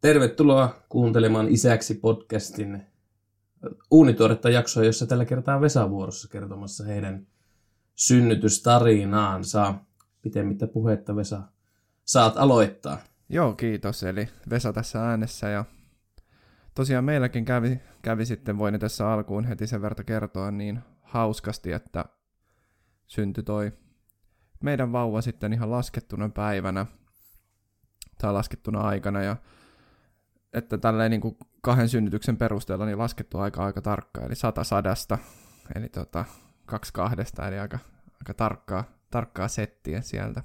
Tervetuloa kuuntelemaan Isäksi podcastin uunituoretta jaksoa, jossa tällä kertaa Vesa vuorossa kertomassa heidän synnytystarinaansa. Pitemmittä puhetta Vesa, saat aloittaa. Joo, kiitos. Eli Vesa tässä äänessä ja tosiaan meilläkin kävi, kävi sitten, voin tässä alkuun heti sen verran kertoa niin hauskasti, että syntyi toi meidän vauva sitten ihan laskettuna päivänä tai laskettuna aikana ja että tälleen niin kuin kahden synnytyksen perusteella niin laskettu aika aika tarkkaa, eli sata sadasta, eli tota, kaksi kahdesta, eli aika, aika tarkkaa, tarkkaa settiä sieltä.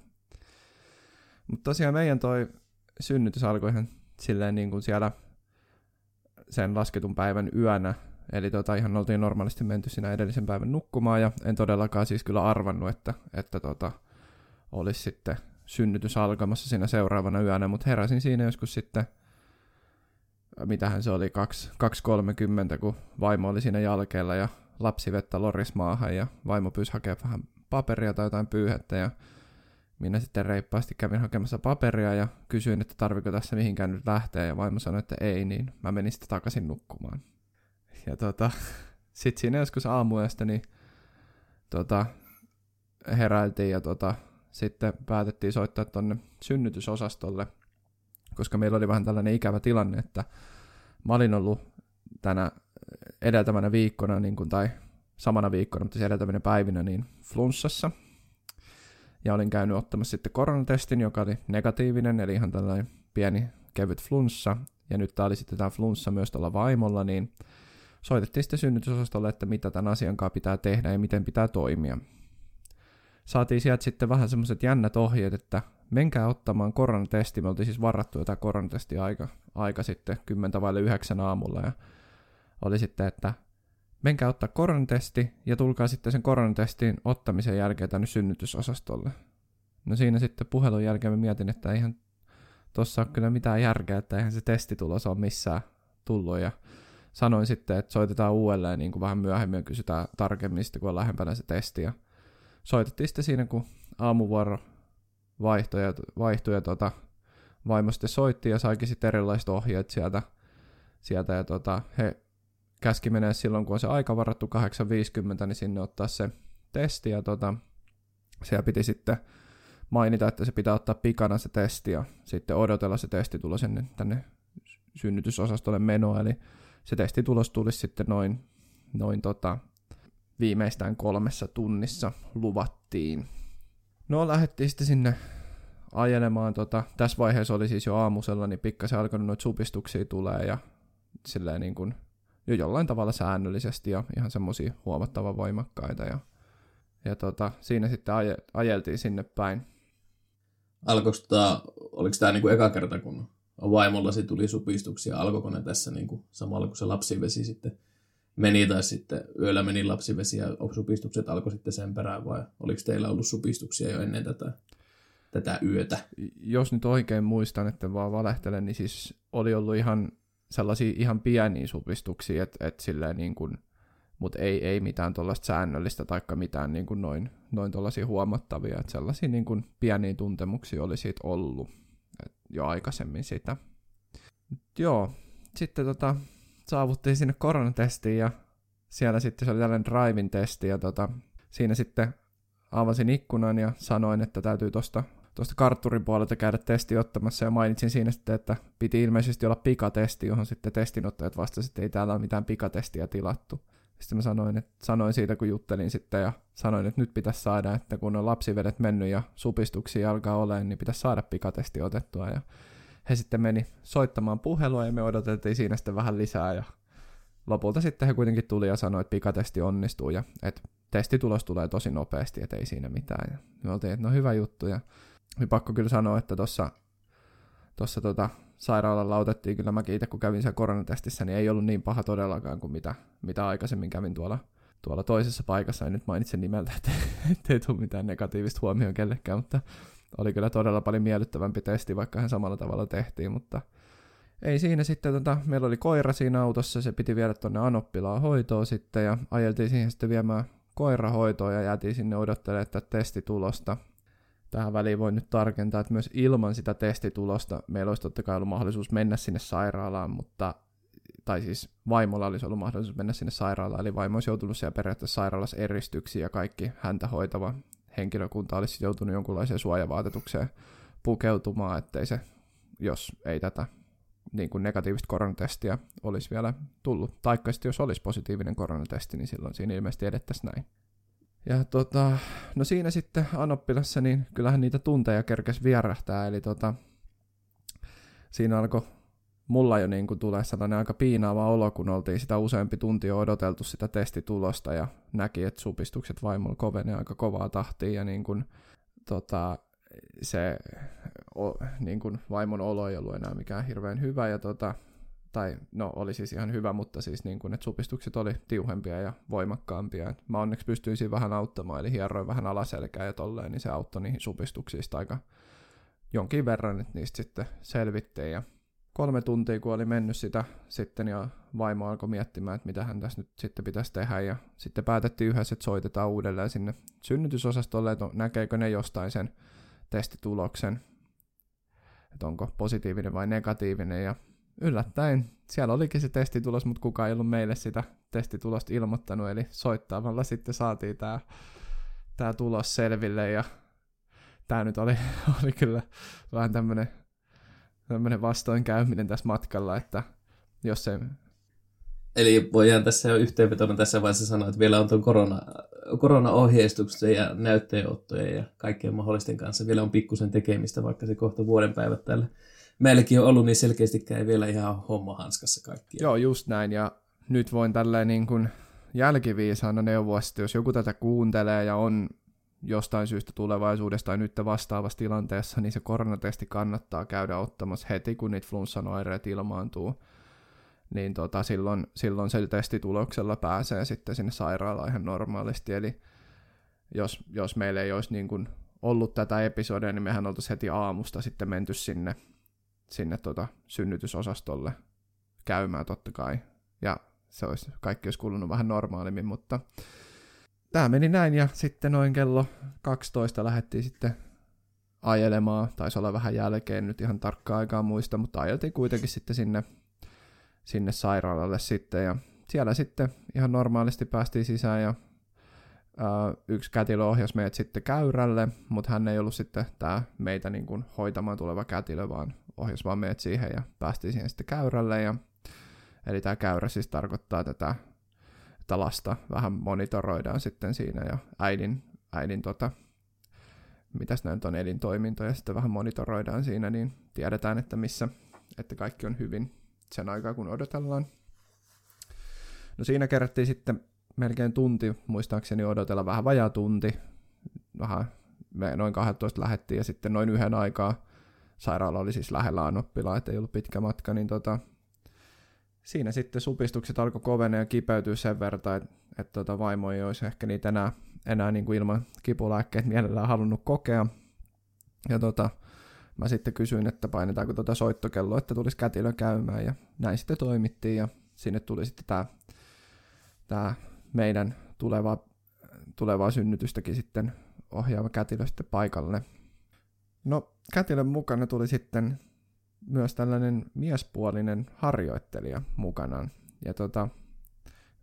Mutta tosiaan meidän toi synnytys alkoi ihan silleen niin kuin siellä sen lasketun päivän yönä, eli tota, ihan oltiin normaalisti menty siinä edellisen päivän nukkumaan, ja en todellakaan siis kyllä arvannut, että, että tota, olisi sitten synnytys alkamassa siinä seuraavana yönä, mutta heräsin siinä joskus sitten mitähän se oli, 2.30, kun vaimo oli siinä jalkeella ja lapsi vettä lorismaahan ja vaimo pyysi hakemaan vähän paperia tai jotain pyyhettä ja minä sitten reippaasti kävin hakemassa paperia ja kysyin, että tarviko tässä mihinkään nyt lähteä ja vaimo sanoi, että ei, niin mä menin sitten takaisin nukkumaan. Ja tota, sitten siinä joskus aamuyöstä niin tota, heräiltiin ja tota, sitten päätettiin soittaa tonne synnytysosastolle – koska meillä oli vähän tällainen ikävä tilanne, että mä olin ollut tänä edeltävänä viikkona, niin kuin, tai samana viikkona, mutta edeltävänä päivinä, niin flunssassa. Ja olin käynyt ottamassa sitten koronatestin, joka oli negatiivinen, eli ihan tällainen pieni kevyt flunssa. Ja nyt tämä oli sitten tämä flunssa myös tuolla vaimolla, niin soitettiin sitten synnytysosastolle, että mitä tämän asian kanssa pitää tehdä ja miten pitää toimia. Saatiin sieltä sitten vähän semmoiset jännät ohjeet, että menkää ottamaan koronatesti. Me oltiin siis varattu jotain koronatestia aika, aika sitten 10 vai 9 aamulla ja oli sitten, että menkää ottaa koronatesti ja tulkaa sitten sen koronatestin ottamisen jälkeen tänne synnytysosastolle. No siinä sitten puhelun jälkeen mä mietin, että eihän tuossa ole kyllä mitään järkeä, että eihän se testitulos ole missään tullut ja sanoin sitten, että soitetaan uudelleen niin kuin vähän myöhemmin ja kysytään tarkemmin sitten, kun on lähempänä se testi ja soitettiin sitten siinä, kun aamuvuoro vaihtui ja, vaihtui ja tota, vaimo sitten soitti ja saikin sitten erilaiset ohjeet sieltä, sieltä ja tota, he käski menee silloin, kun on se aika varattu 8.50, niin sinne ottaa se testi ja tota, siellä piti sitten mainita, että se pitää ottaa pikana se testi ja sitten odotella se testi tulla sinne tänne synnytysosastolle menoa, eli se testitulos tulisi sitten noin, noin tota, viimeistään kolmessa tunnissa luvattiin. No lähdettiin sitten sinne ajelemaan. Tota, tässä vaiheessa oli siis jo aamusella, niin pikkasen alkanut noita supistuksia tulee ja silleen niin kuin jo jollain tavalla säännöllisesti ja ihan semmoisia huomattavan voimakkaita. Ja, ja tota, siinä sitten aje, ajeltiin sinne päin. Alkoiko tota, oliko tämä niinku eka kerta, kun vaimollasi tuli supistuksia, alkoiko ne tässä niinku samalla kun se lapsivesi sitten meni, tai sitten yöllä meni lapsivesi ja supistukset alkoi sitten sen perään, vai oliko teillä ollut supistuksia jo ennen tätä, tätä yötä? Jos nyt oikein muistan, että vaan valehtelen, niin siis oli ollut ihan sellaisia ihan pieniä supistuksia, että et niin kuin, mutta ei, ei mitään tuollaista säännöllistä tai mitään niin kuin noin, noin tuollaisia huomattavia, että sellaisia niin kuin pieniä tuntemuksia oli siitä ollut et jo aikaisemmin sitä. Joo, sitten tota, saavuttiin sinne koronatestiin ja siellä sitten se oli tällainen driving testi ja tota, siinä sitten avasin ikkunan ja sanoin, että täytyy tuosta tuosta kartturin puolelta käydä testi ottamassa ja mainitsin siinä sitten, että piti ilmeisesti olla pikatesti, johon sitten testinottajat vastasivat, että ei täällä ole mitään pikatestiä tilattu. Sitten mä sanoin, että, sanoin siitä, kun juttelin sitten ja sanoin, että nyt pitäisi saada, että kun on lapsivedet mennyt ja supistuksia alkaa olemaan, niin pitäisi saada pikatesti otettua. Ja he sitten meni soittamaan puhelua ja me odotettiin siinä sitten vähän lisää ja lopulta sitten he kuitenkin tuli ja sanoi, että pikatesti onnistuu ja että testitulos tulee tosi nopeasti, että ei siinä mitään. Ja me oltiin, että no hyvä juttu ja me pakko kyllä sanoa, että tuossa tossa tota, sairaalalla otettiin kyllä mäkin itse, kun kävin siellä koronatestissä, niin ei ollut niin paha todellakaan kuin mitä, mitä aikaisemmin kävin tuolla, tuolla toisessa paikassa. En nyt mainitse nimeltä, että ei tule mitään negatiivista huomioon kellekään, mutta oli kyllä todella paljon miellyttävämpi testi, vaikka hän samalla tavalla tehtiin, mutta ei siinä sitten, tota, meillä oli koira siinä autossa, se piti viedä tuonne Anoppilaan hoitoon sitten ja ajeltiin siihen sitten viemään koirahoitoa ja jäätiin sinne odottelemaan tätä testitulosta. Tähän väliin voin nyt tarkentaa, että myös ilman sitä testitulosta meillä olisi totta kai ollut mahdollisuus mennä sinne sairaalaan, mutta tai siis vaimolla olisi ollut mahdollisuus mennä sinne sairaalaan, eli vaimo olisi joutunut siellä periaatteessa sairaalassa eristyksiin ja kaikki häntä hoitava henkilökunta olisi joutunut jonkunlaiseen suojavaatetukseen pukeutumaan, ettei se, jos ei tätä niin kuin negatiivista koronatestiä olisi vielä tullut. Taikka sitten jos olisi positiivinen koronatesti, niin silloin siinä ilmeisesti edettäisiin näin. Ja tota, no siinä sitten Anoppilassa, niin kyllähän niitä tunteja kerkesi vierähtää, eli tota, siinä alkoi mulla jo niin kuin tulee sellainen aika piinaava olo, kun oltiin sitä useampi tunti odoteltu sitä testitulosta ja näki, että supistukset vaimolla kovenee aika kovaa tahtia ja niin kuin, tota, se o, niin kuin vaimon olo ei ollut enää mikään hirveän hyvä ja tota, tai no oli siis ihan hyvä, mutta siis niin kuin, että supistukset oli tiuhempia ja voimakkaampia. Et mä onneksi pystyin siinä vähän auttamaan, eli hieroin vähän alaselkää ja tolleen, niin se auttoi niihin supistuksista aika jonkin verran, että niistä sitten selvittiin. Ja kolme tuntia, kun oli mennyt sitä sitten, ja vaimo alkoi miettimään, että mitä hän tässä nyt sitten pitäisi tehdä, ja sitten päätettiin yhdessä, että soitetaan uudelleen sinne synnytysosastolle, että näkeekö ne jostain sen testituloksen, että onko positiivinen vai negatiivinen, ja yllättäen. Siellä olikin se testitulos, mutta kukaan ei ollut meille sitä testitulosta ilmoittanut, eli soittamalla sitten saatiin tämä tää tulos selville, ja tämä nyt oli, oli kyllä vähän tämmöinen tämmöinen vastoinkäyminen tässä matkalla, että jos se... Eli voidaan tässä jo yhteenvetona tässä vaiheessa sanoa, että vielä on tuon korona, koronaohjeistuksen ja näytteenottojen ja kaikkien mahdollisten kanssa vielä on pikkusen tekemistä, vaikka se kohta vuoden päivät tällä meilläkin on ollut, niin selkeästikään ei vielä ihan homma hanskassa kaikki. Joo, just näin, ja nyt voin tälleen niin kuin jälkiviisaana neuvoa, että jos joku tätä kuuntelee ja on jostain syystä tulevaisuudesta tai nyt vastaavassa tilanteessa, niin se koronatesti kannattaa käydä ottamassa heti, kun niitä flunssan oireet ilmaantuu. Niin tota, silloin, silloin se testituloksella pääsee sitten sinne sairaalaan ihan normaalisti. Eli jos, jos meillä ei olisi niin kuin ollut tätä episodia, niin mehän oltaisiin heti aamusta sitten menty sinne, sinne tota synnytysosastolle käymään totta kai. Ja se olisi, kaikki olisi kulunut vähän normaalimmin, mutta tämä meni näin ja sitten noin kello 12 lähdettiin sitten ajelemaan. Taisi olla vähän jälkeen, nyt ihan tarkkaa aikaa muista, mutta ajeltiin kuitenkin sitten sinne, sinne sairaalalle sitten ja siellä sitten ihan normaalisti päästiin sisään ja yksi kätilö ohjasi meidät sitten käyrälle, mutta hän ei ollut sitten tämä meitä niin kuin hoitamaan tuleva kätilö, vaan ohjasi vaan meidät siihen ja päästiin siihen sitten käyrälle. Ja, eli tämä käyrä siis tarkoittaa tätä että lasta vähän monitoroidaan sitten siinä ja äidin, äidin tota, mitäs näin on elintoimintoja sitten vähän monitoroidaan siinä, niin tiedetään, että missä, että kaikki on hyvin sen aikaa, kun odotellaan. No siinä kerättiin sitten melkein tunti, muistaakseni odotella vähän vajaa tunti, vähän me noin 12 lähettiin ja sitten noin yhden aikaa sairaala oli siis lähellä Anoppilaa, että ei ollut pitkä matka, niin tota, siinä sitten supistukset alkoi kovenee ja kipeytyä sen verran, että, että tota vaimo ei olisi ehkä niitä enää, enää niin kuin ilman kipulääkkeet mielellään halunnut kokea. Ja tota, mä sitten kysyin, että painetaanko tuota soittokelloa, että tulisi kätilö käymään ja näin sitten toimittiin ja sinne tuli sitten tämä meidän tuleva, tulevaa synnytystäkin sitten ohjaava kätilö sitten paikalle. No kätilön mukana tuli sitten myös tällainen miespuolinen harjoittelija mukanaan. Ja tota,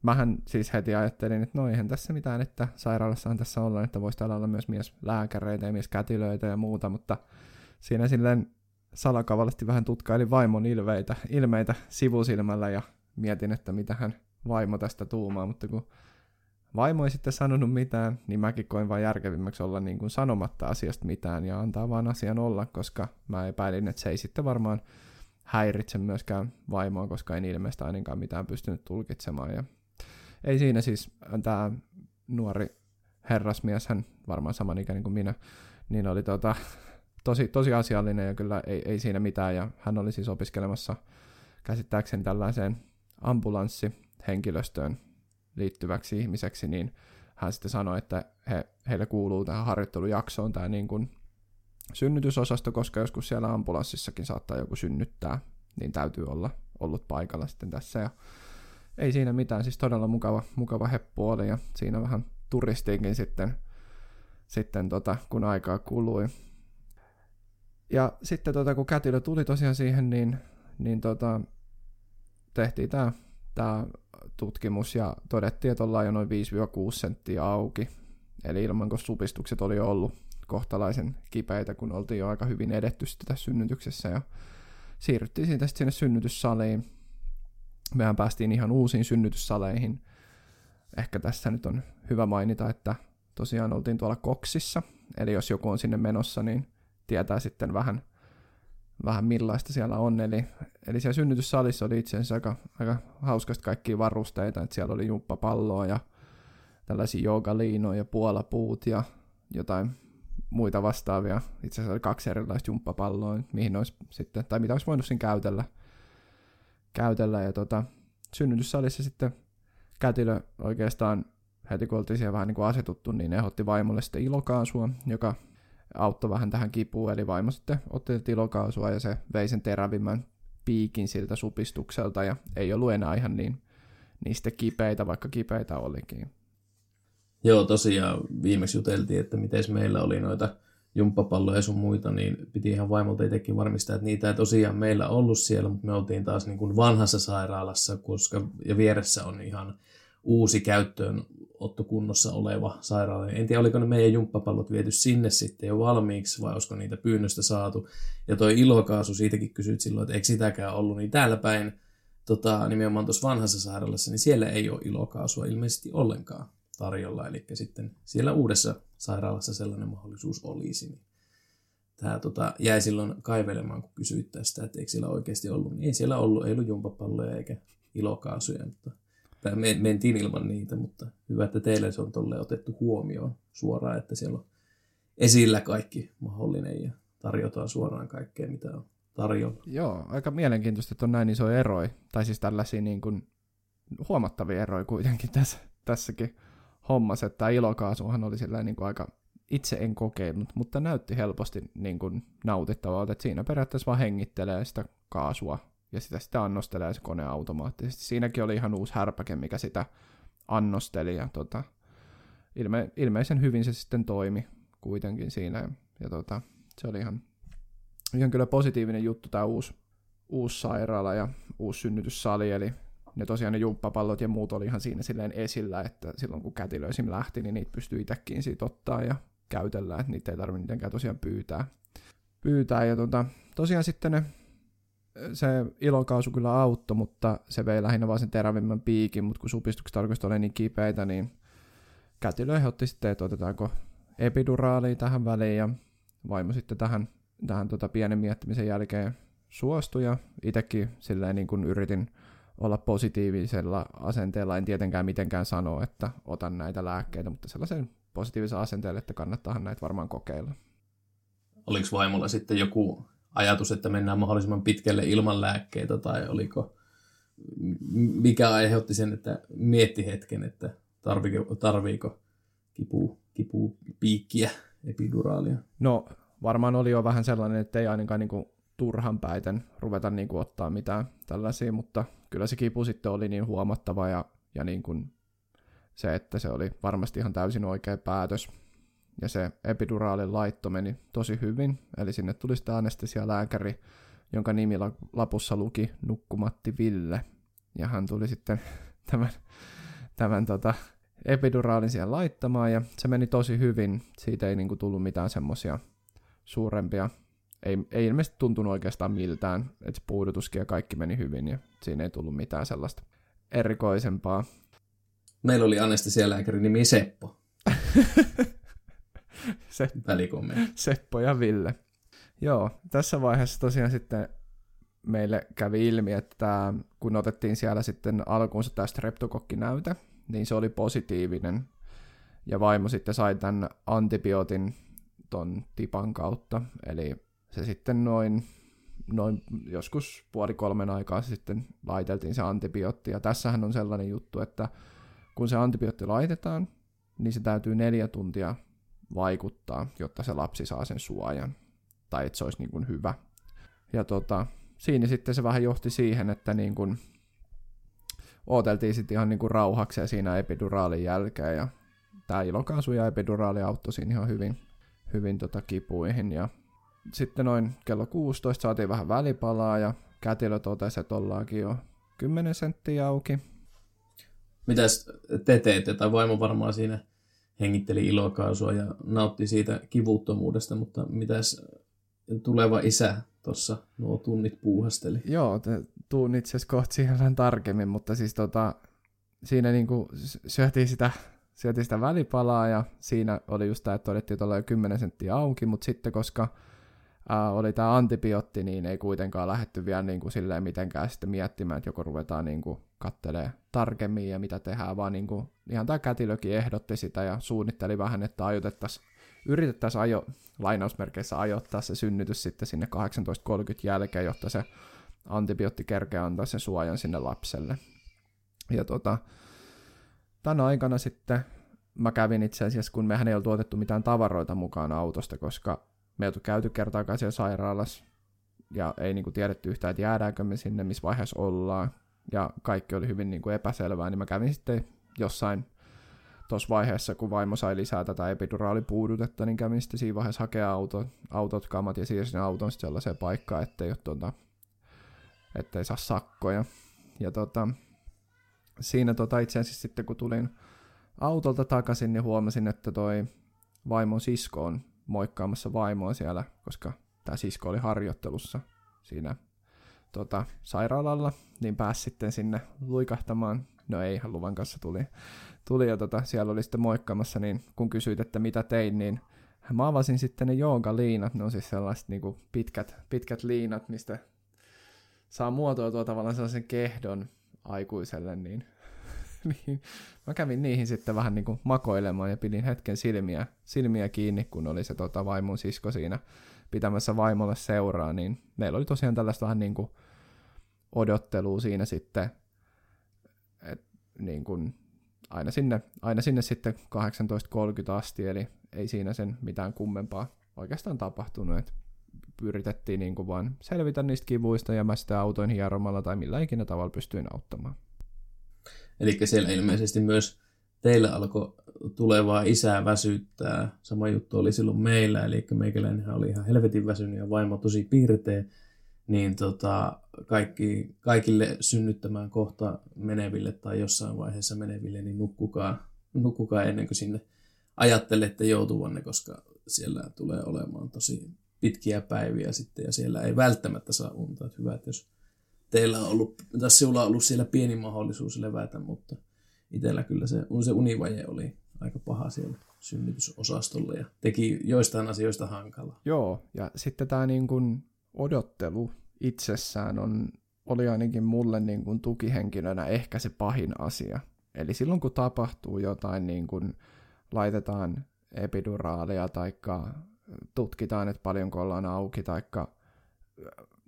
mähän siis heti ajattelin, että no eihän tässä mitään, että sairaalassahan tässä ollaan, että voisi täällä olla myös mieslääkäreitä ja mieskätilöitä ja muuta, mutta siinä silleen salakavallisesti vähän tutkailin vaimon ilveitä, ilmeitä sivusilmällä ja mietin, että mitä hän vaimo tästä tuumaa, mutta kun vaimo ei sitten sanonut mitään, niin mäkin koin vain järkevimmäksi olla niin kuin sanomatta asiasta mitään ja antaa vaan asian olla, koska mä epäilin, että se ei sitten varmaan häiritse myöskään vaimoa, koska en ilmeisesti ainakaan mitään pystynyt tulkitsemaan. Ja ei siinä siis tämä nuori herrasmies, hän varmaan samanikäinen kuin minä, niin oli tota, tosi, tosi asiallinen ja kyllä ei, ei siinä mitään. Ja hän oli siis opiskelemassa käsittääkseni tällaiseen ambulanssihenkilöstöön liittyväksi ihmiseksi, niin hän sitten sanoi, että he, heille kuuluu tähän harjoittelujaksoon tämä niin kuin synnytysosasto, koska joskus siellä ambulanssissakin saattaa joku synnyttää niin täytyy olla ollut paikalla sitten tässä. Ja ei siinä mitään, siis todella mukava, mukava heppu oli ja siinä vähän turistiinkin sitten, sitten tota, kun aikaa kului. Ja sitten tota, kun kätilö tuli tosiaan siihen, niin, niin tota, tehtiin tämä tää tutkimus ja todettiin, että ollaan jo noin 5-6 senttiä auki. Eli ilman, kun supistukset oli ollut kohtalaisen kipeitä, kun oltiin jo aika hyvin edetty tässä synnytyksessä. Ja siirryttiin siitä sitten sinne synnytyssaliin. Mehän päästiin ihan uusiin synnytyssaleihin. Ehkä tässä nyt on hyvä mainita, että tosiaan oltiin tuolla Koksissa. Eli jos joku on sinne menossa, niin tietää sitten vähän, vähän millaista siellä on. Eli, eli siellä synnytyssalissa oli itse asiassa aika, aika hauskasti kaikkia varusteita, että siellä oli jumppapalloa ja tällaisia joogaliinoja ja puolapuut ja jotain muita vastaavia. Itse asiassa oli kaksi erilaista jumppapalloa, mihin olisi sitten, tai mitä olisi voinut siinä käytellä. käytellä. Ja tota, synnytyssalissa sitten kätilö oikeastaan heti kun oltiin siellä vähän niin kuin asetuttu, niin ehdotti vaimolle sitten ilokaasua, joka auttoi vähän tähän kipuun, eli vaimo sitten otti tilokaasua ja se vei sen terävimmän piikin siltä supistukselta ja ei ollut enää ihan niin niistä kipeitä, vaikka kipeitä olikin. Joo, tosiaan viimeksi juteltiin, että miten meillä oli noita jumppapalloja ja sun muita, niin piti ihan vaimolta itsekin varmistaa, että niitä ei tosiaan meillä ollut siellä, mutta me oltiin taas niin kuin vanhassa sairaalassa, koska ja vieressä on ihan uusi käyttöön ottokunnossa oleva sairaala. En tiedä, oliko ne meidän jumppapallot viety sinne sitten jo valmiiksi vai olisiko niitä pyynnöstä saatu. Ja toi ilokaasu, siitäkin kysyt silloin, että eikö sitäkään ollut, niin täällä päin tota, nimenomaan tuossa vanhassa sairaalassa, niin siellä ei ole ilokaasua ilmeisesti ollenkaan tarjolla. Eli sitten siellä uudessa sairaalassa sellainen mahdollisuus olisi. Niin tämä tota, jäi silloin kaivelemaan, kun kysyit tästä, että eikö siellä oikeasti ollut. Niin ei siellä ollut, ei ollut jumpapalloja eikä ilokaasuja, mutta me, mentiin ilman niitä, mutta hyvä, että teille se on tolle otettu huomioon suoraan, että siellä on esillä kaikki mahdollinen ja tarjotaan suoraan kaikkea, mitä on tarjolla. Joo, aika mielenkiintoista, että on näin iso eroi, tai siis tällaisia niin kuin huomattavia eroja kuitenkin tässä, tässäkin hommassa, että tämä ilokaasuhan oli sillä niin kuin aika, itse en kokeillut, mutta näytti helposti niin kuin nautittavalta, että siinä periaatteessa vaan hengittelee sitä kaasua ja sitä sitten annostelee se kone automaattisesti. Siinäkin oli ihan uusi härpäke, mikä sitä annosteli ja tota, ilme, ilmeisen hyvin se sitten toimi kuitenkin siinä ja, ja tota, se oli ihan, ihan kyllä positiivinen juttu tämä uusi, uusi sairaala ja uusi synnytyssali, eli ne tosiaan ne jumppapallot ja muut oli ihan siinä silleen esillä, että silloin kun kätilöisim lähti, niin niitä pystyy itsekin siitä ottaa ja käytellä, että niitä ei tarvitse mitenkään tosiaan pyytää. pyytää. Ja tota, tosiaan sitten ne, se ilokausu kyllä auttoi, mutta se vei lähinnä vaan sen terävimmän piikin, mutta kun supistukset alkoivat olla niin kipeitä, niin kätilö ehdotti sitten, että otetaanko epiduraalia tähän väliin ja vaimo sitten tähän, tähän tota pienen miettimisen jälkeen suostui ja itsekin silleen niin kuin yritin olla positiivisella asenteella. En tietenkään mitenkään sano, että otan näitä lääkkeitä, mutta sellaisen positiivisen asenteella, että kannattaa näitä varmaan kokeilla. Oliko vaimolla sitten joku ajatus, että mennään mahdollisimman pitkälle ilman lääkkeitä, tai oliko, mikä aiheutti sen, että mietti hetken, että tarviiko, tarviiko kipu, piikkiä, epiduraalia? No varmaan oli jo vähän sellainen, että ei ainakaan niin kuin turhan päiten ruveta niin kuin ottaa mitään tällaisia, mutta kyllä se kipu sitten oli niin huomattava ja, ja niin kuin se, että se oli varmasti ihan täysin oikea päätös. Ja se epiduraalin laitto meni tosi hyvin, eli sinne tuli sitten anestesialääkäri, jonka nimi lapussa luki Nukkumatti Ville. Ja hän tuli sitten tämän, tämän tota, epiduraalin siihen laittamaan, ja se meni tosi hyvin. Siitä ei niinku tullut mitään semmoisia suurempia ei, ei ilmeisesti tuntunut oikeastaan miltään, että se puudutuskin ja kaikki meni hyvin ja siinä ei tullut mitään sellaista erikoisempaa. Meillä oli anestesialääkäri nimi Seppo. Se, Seppo ja Ville. Joo, tässä vaiheessa tosiaan sitten meille kävi ilmi, että kun otettiin siellä sitten alkuunsa tämä streptokokkinäyte, niin se oli positiivinen. Ja vaimo sitten sai tämän antibiootin ton tipan kautta, eli se sitten noin, noin joskus puoli kolmen aikaa sitten laiteltiin se antibiootti. Ja tässähän on sellainen juttu, että kun se antibiootti laitetaan, niin se täytyy neljä tuntia vaikuttaa, jotta se lapsi saa sen suojan. Tai että se olisi niin kuin hyvä. Ja tota, siinä sitten se vähän johti siihen, että niin kuin ooteltiin sitten ihan niin kuin rauhakseen siinä epiduraalin jälkeen ja tämä ilokaasu ja epiduraali auttoi siinä ihan hyvin, hyvin tota kipuihin ja sitten noin kello 16 saatiin vähän välipalaa ja kätilö totesi, että ollaankin jo 10 senttiä auki. Mitäs te teette? Tai vaimo varmaan siinä hengitteli ilokaasua ja nautti siitä kivuttomuudesta, mutta mitäs tuleva isä tuossa nuo tunnit puuhasteli? Joo, tuun itse asiassa kohta siihen vähän tarkemmin, mutta siis tota, siinä niinku syötiin sitä, syötiin sitä välipalaa ja siinä oli just tämä, että todettiin, että jo 10 senttiä auki, mutta sitten koska ää, oli tämä antibiootti, niin ei kuitenkaan lähetty vielä niin kuin silleen mitenkään sitten miettimään, että joko ruvetaan niin kuin kattelee tarkemmin ja mitä tehdään, vaan niin kuin, ihan tämä kätilökin ehdotti sitä ja suunnitteli vähän, että ajoitettaisiin, yritettäisiin ajo, lainausmerkeissä ajoittaa se synnytys sitten sinne 18.30 jälkeen, jotta se antibiootti kerkeä antaa sen suojan sinne lapselle. Ja tota, tänä aikana sitten mä kävin itse asiassa, kun mehän ei ollut tuotettu mitään tavaroita mukaan autosta, koska me ei käyty kertaakaan siellä sairaalassa, ja ei niin kuin tiedetty yhtään, että jäädäänkö me sinne, missä vaiheessa ollaan, ja kaikki oli hyvin niin kuin epäselvää, niin mä kävin sitten jossain tuossa vaiheessa, kun vaimo sai lisää tätä epiduraalipuudutetta, niin kävin sitten siinä vaiheessa hakea auto, autot, kamat ja siirsin auton sitten sellaiseen paikkaan, ettei, ole, tuota, ettei saa sakkoja. Ja tota, siinä tota, itse asiassa sitten kun tulin autolta takaisin, niin huomasin, että toi vaimon sisko on moikkaamassa vaimoa siellä, koska tämä sisko oli harjoittelussa siinä tota, sairaalalla, niin pääsi sitten sinne luikahtamaan. No ei, ihan luvan kanssa tuli. tuli ja tota, siellä oli sitten moikkaamassa, niin kun kysyit, että mitä tein, niin mä avasin sitten ne liinat, ne on siis sellaiset niin kuin pitkät, pitkät liinat, mistä saa muotoiltua tavallaan sellaisen kehdon aikuiselle, niin niin mä kävin niihin sitten vähän niin kuin makoilemaan ja pidin hetken silmiä, silmiä kiinni, kun oli se tota, vaimon sisko siinä pitämässä vaimolle seuraa, niin meillä oli tosiaan tällaista vähän niin kuin odottelua siinä sitten, että niin kuin aina sinne, aina sinne sitten 18.30 asti, eli ei siinä sen mitään kummempaa oikeastaan tapahtunut, että yritettiin niin kuin vaan selvitä niistä kivuista ja mä sitä autoin hieromalla tai millä ikinä tavalla pystyin auttamaan. Eli siellä ilmeisesti myös teillä alkoi tulevaa isää väsyttää. Sama juttu oli silloin meillä, eli meikäläinen oli ihan helvetin väsynyt ja vaimo tosi piirteä. Niin tota, kaikki, kaikille synnyttämään kohta meneville tai jossain vaiheessa meneville, niin nukkukaa, nukkukaa ennen kuin sinne ajattelette joutuvanne, koska siellä tulee olemaan tosi pitkiä päiviä sitten ja siellä ei välttämättä saa unta. Että hyvä, että jos teillä on ollut, tai sinulla on ollut siellä pieni mahdollisuus levätä, mutta itsellä kyllä se, se univaje oli aika paha siellä synnytysosastolla ja teki joistain asioista hankalaa. Joo, ja sitten tämä niin kuin odottelu itsessään on, oli ainakin mulle niin kuin tukihenkilönä ehkä se pahin asia. Eli silloin kun tapahtuu jotain, niin kuin laitetaan epiduraalia tai tutkitaan, että paljonko ollaan auki, tai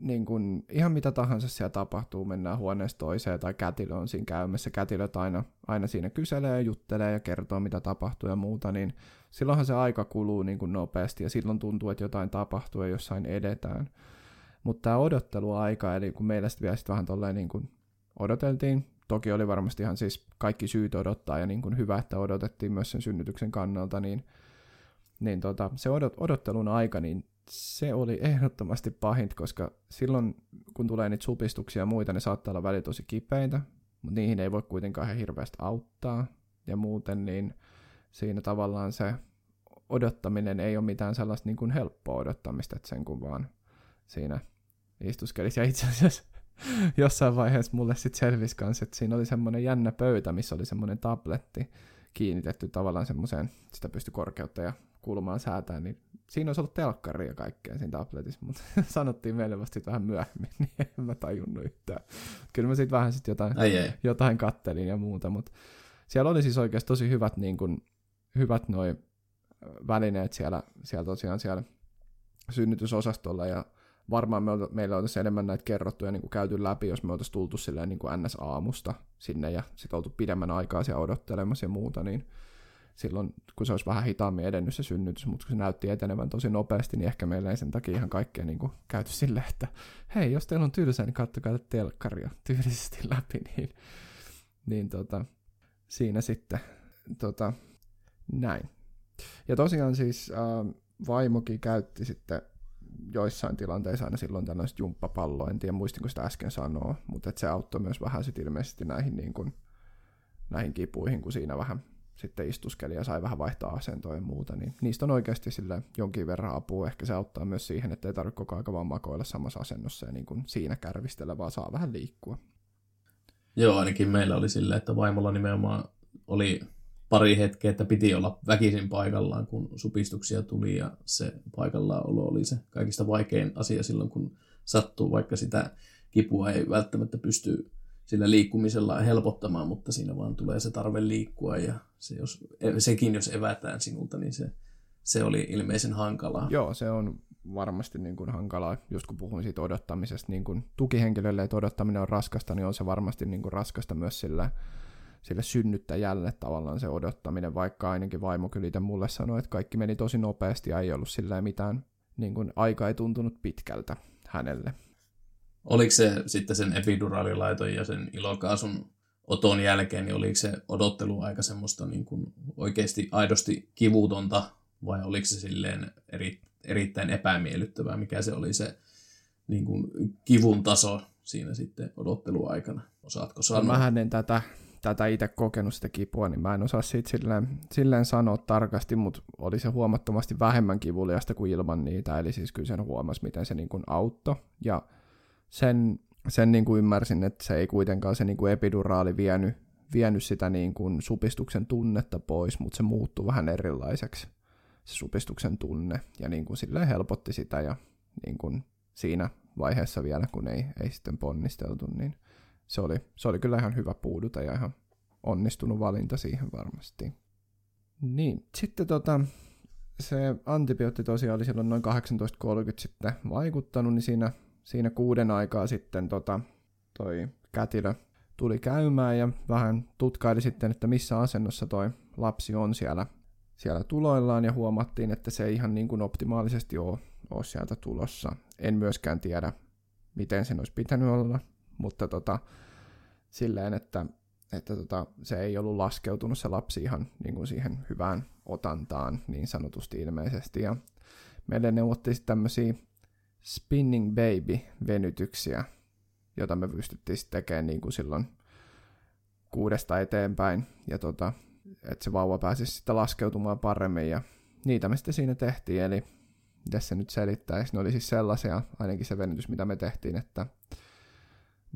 niin kuin, ihan mitä tahansa siellä tapahtuu, mennään huoneesta toiseen tai kätilö on siinä käymässä, kätilöt aina, aina siinä kyselee ja juttelee ja kertoo mitä tapahtuu ja muuta, niin silloinhan se aika kuluu niin kuin nopeasti ja silloin tuntuu, että jotain tapahtuu ja jossain edetään. Mutta tämä odotteluaika, eli kun meillä sitten vielä sit vähän tolleen niin kuin odoteltiin, toki oli varmasti ihan siis kaikki syyt odottaa ja niin kuin hyvä, että odotettiin myös sen synnytyksen kannalta, niin, niin tota, se odot, odottelun aika, niin se oli ehdottomasti pahinta, koska silloin kun tulee niitä supistuksia ja muita, ne saattaa olla välillä tosi kipeitä, mutta niihin ei voi kuitenkaan ihan hirveästi auttaa. Ja muuten niin siinä tavallaan se odottaminen ei ole mitään sellaista niin kuin helppoa odottamista, että sen kun vaan siinä istuskelisi. Ja itse asiassa jossain vaiheessa mulle sitten selvisi kanssa, että siinä oli semmoinen jännä pöytä, missä oli semmoinen tabletti kiinnitetty tavallaan semmoiseen, sitä pystyi korkeutta ja kulmaan säätää, niin siinä olisi ollut telkkari ja kaikkea siinä tabletissa, mutta sanottiin meille vasta vähän myöhemmin, niin en mä tajunnut yhtään. Kyllä mä sitten vähän sit jotain, ai ai. jotain kattelin ja muuta, mutta siellä oli siis oikeasti tosi hyvät, niin kun, hyvät noi välineet siellä, siellä tosiaan siellä synnytysosastolla ja varmaan me olta, meillä olisi enemmän näitä kerrottuja niin käyty läpi, jos me oltaisiin tultu silleen niin kuin NS-aamusta sinne ja sitten oltu pidemmän aikaa siellä odottelemassa ja muuta, niin silloin, kun se olisi vähän hitaammin edennyt se synnytys, mutta kun se näytti etenevän tosi nopeasti, niin ehkä meillä ei sen takia ihan kaikkea niin kuin käyty silleen, että hei, jos teillä on tylsää, niin kattokaa telkkaria tyylisesti läpi, niin, niin tota, siinä sitten tota, näin. Ja tosiaan siis äh, vaimokin käytti sitten joissain tilanteissa aina silloin tällaista jumppapalloa, en tiedä muistinko sitä äsken sanoa, mutta se auttoi myös vähän sitten ilmeisesti näihin, niin kuin, näihin kipuihin, kun siinä vähän sitten istuskeli ja sai vähän vaihtaa asentoa ja muuta, niin niistä on oikeasti sille jonkin verran apua. Ehkä se auttaa myös siihen, että ei tarvitse koko ajan vaan makoilla samassa asennossa ja niin kuin siinä kärvistellä, vaan saa vähän liikkua. Joo, ainakin meillä oli silleen, että vaimolla nimenomaan oli pari hetkeä, että piti olla väkisin paikallaan, kun supistuksia tuli ja se paikallaan olo oli se kaikista vaikein asia silloin, kun sattuu, vaikka sitä kipua ei välttämättä pysty sillä liikkumisella helpottamaan, mutta siinä vaan tulee se tarve liikkua ja se jos, sekin, jos evätään sinulta, niin se, se oli ilmeisen hankalaa. Joo, se on varmasti niin kuin hankalaa, just kun puhuin siitä odottamisesta, niin kuin tukihenkilölle, että odottaminen on raskasta, niin on se varmasti niin kuin raskasta myös sillä, sille synnyttäjälle tavallaan se odottaminen, vaikka ainakin vaimo kyllä itse mulle sanoi, että kaikki meni tosi nopeasti ja ei ollut sillä mitään, niin kuin aika ei tuntunut pitkältä hänelle. Oliko se sitten sen epiduraalilaiton ja sen ilokaasun oton jälkeen, niin oliko se odottelu aika semmoista niin kuin oikeasti aidosti kivutonta, vai oliko se silleen eri, erittäin epämiellyttävää, mikä se oli se niin kuin kivun taso siinä sitten odotteluaikana? Osaatko sanoa? Mä en tätä, tätä itse kokenut sitä kipua, niin mä en osaa siitä silleen, silleen sanoa tarkasti, mutta oli se huomattavasti vähemmän kivuliasta kuin ilman niitä, eli siis kyllä sen huomasi, miten se niin kuin auttoi, ja sen, sen niin kuin ymmärsin, että se ei kuitenkaan se niin kuin epiduraali vienyt, vienyt sitä niin kuin supistuksen tunnetta pois, mutta se muuttui vähän erilaiseksi, se supistuksen tunne, ja niin kuin silleen helpotti sitä, ja niin kuin siinä vaiheessa vielä, kun ei, ei sitten ponnisteltu, niin se oli, se oli kyllä ihan hyvä puuduta ja ihan onnistunut valinta siihen varmasti. Niin, sitten tota, se antibiootti tosiaan oli silloin noin 18.30 sitten vaikuttanut, niin siinä siinä kuuden aikaa sitten tota, toi kätilö tuli käymään ja vähän tutkaili sitten, että missä asennossa toi lapsi on siellä, siellä tuloillaan ja huomattiin, että se ei ihan niin kuin optimaalisesti ole, ole sieltä tulossa. En myöskään tiedä, miten sen olisi pitänyt olla, mutta tota, silleen, että, että tota, se ei ollut laskeutunut se lapsi ihan niin kuin siihen hyvään otantaan niin sanotusti ilmeisesti. Ja meille neuvottiin tämmöisiä Spinning Baby-venytyksiä, jota me pystyttiin tekemään niin kuin silloin kuudesta eteenpäin, ja tota, että se vauva pääsisi sitten laskeutumaan paremmin, ja niitä me sitten siinä tehtiin, eli tässä nyt selittäisi, ne oli siis sellaisia, ainakin se venytys, mitä me tehtiin, että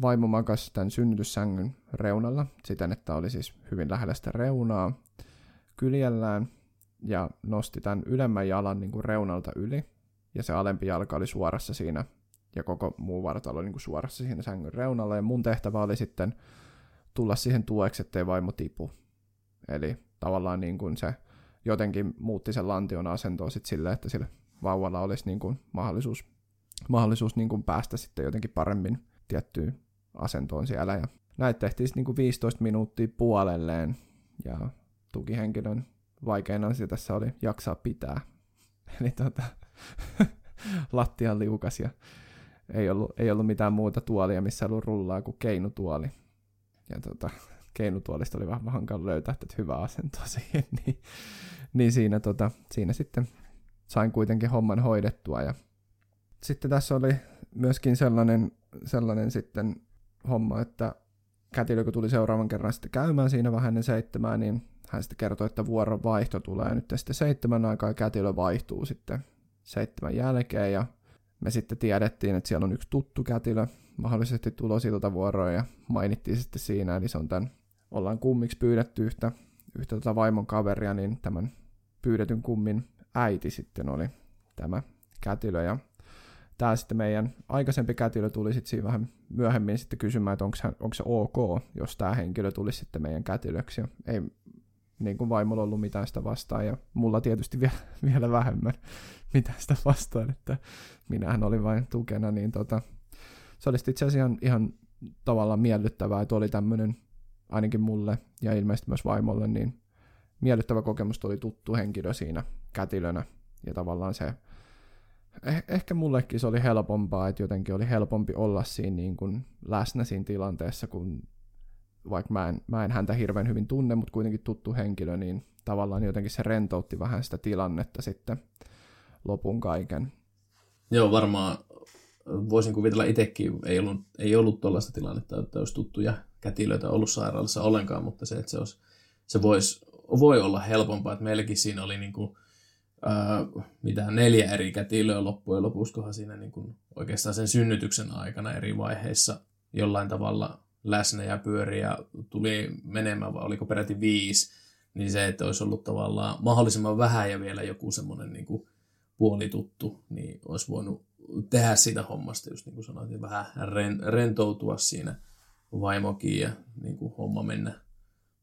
vaimo makasi tämän synnytyssängyn reunalla, siten, että oli siis hyvin lähellä sitä reunaa kyljellään, ja nosti tämän ylemmän jalan niin kuin reunalta yli, ja se alempi jalka oli suorassa siinä, ja koko muu vartalo niin kuin suorassa siinä sängyn reunalla, ja mun tehtävä oli sitten tulla siihen tueksi, ettei vaimo tipu. Eli tavallaan niin kuin se jotenkin muutti sen lantion asentoa sitten silleen, että sillä vauvalla olisi niin kuin mahdollisuus, mahdollisuus niin kuin päästä sitten jotenkin paremmin tiettyyn asentoon siellä. Ja näitä tehtiin niin kuin 15 minuuttia puolelleen, ja tukihenkilön vaikein asia tässä oli jaksaa pitää. Eli tota, lattian liukas ja ei ollut, ei ollut mitään muuta tuolia, missä ollut rullaa kuin keinutuoli. Ja tota, keinutuolista oli vähän hankala löytää että hyvä asento siihen, niin, niin siinä, tota, siinä sitten sain kuitenkin homman hoidettua. Ja sitten tässä oli myöskin sellainen, sellainen sitten homma, että kätilö, kun tuli seuraavan kerran sitten käymään siinä vähän ennen seitsemää, niin hän sitten kertoi, että vuoron vaihto tulee nyt sitten seitsemän aikaa ja kätilö vaihtuu sitten seitsemän jälkeen ja me sitten tiedettiin, että siellä on yksi tuttu kätilö mahdollisesti tulosilta vuoroja ja mainittiin sitten siinä, eli se on tämän, ollaan kummiksi pyydetty yhtä, yhtä tota vaimon kaveria, niin tämän pyydetyn kummin äiti sitten oli tämä kätilö ja tämä sitten meidän aikaisempi kätilö tuli sitten siinä vähän myöhemmin sitten kysymään, että onko se ok, jos tämä henkilö tulisi sitten meidän kätilöksi. Ja ei niin kuin vaimolla ollut mitään sitä vastaan ja mulla tietysti vielä, vielä vähemmän mitään sitä vastaan, että minähän olin vain tukena, niin tota, se oli itse asiassa ihan, ihan tavallaan miellyttävää, että oli tämmöinen ainakin mulle ja ilmeisesti myös vaimolle niin miellyttävä kokemus, oli tuttu henkilö siinä kätilönä, ja tavallaan se, eh, ehkä mullekin se oli helpompaa, että jotenkin oli helpompi olla siinä niin kuin läsnä siinä tilanteessa, kun vaikka mä en, mä en häntä hirveän hyvin tunne, mutta kuitenkin tuttu henkilö, niin tavallaan jotenkin se rentoutti vähän sitä tilannetta sitten lopun kaiken. Joo, varmaan voisin kuvitella itsekin, ei ollut, ei ollut tuollaista tilannetta, että olisi tuttuja kätilöitä ollut sairaalassa ollenkaan, mutta se, että se, olisi, se voisi, voi olla helpompaa, että meilläkin siinä oli niin kuin, ää, mitä neljä eri kätilöä loppujen lopuksi, siinä niin kuin oikeastaan sen synnytyksen aikana eri vaiheissa jollain tavalla läsnä ja pyöri ja tuli menemään, vai oliko peräti viisi, niin se, että olisi ollut tavallaan mahdollisimman vähän ja vielä joku semmoinen niin puolituttu, niin olisi voinut tehdä siitä hommasta, just niin kuin sanoit, niin vähän rentoutua siinä vaimokin ja niin kuin homma mennä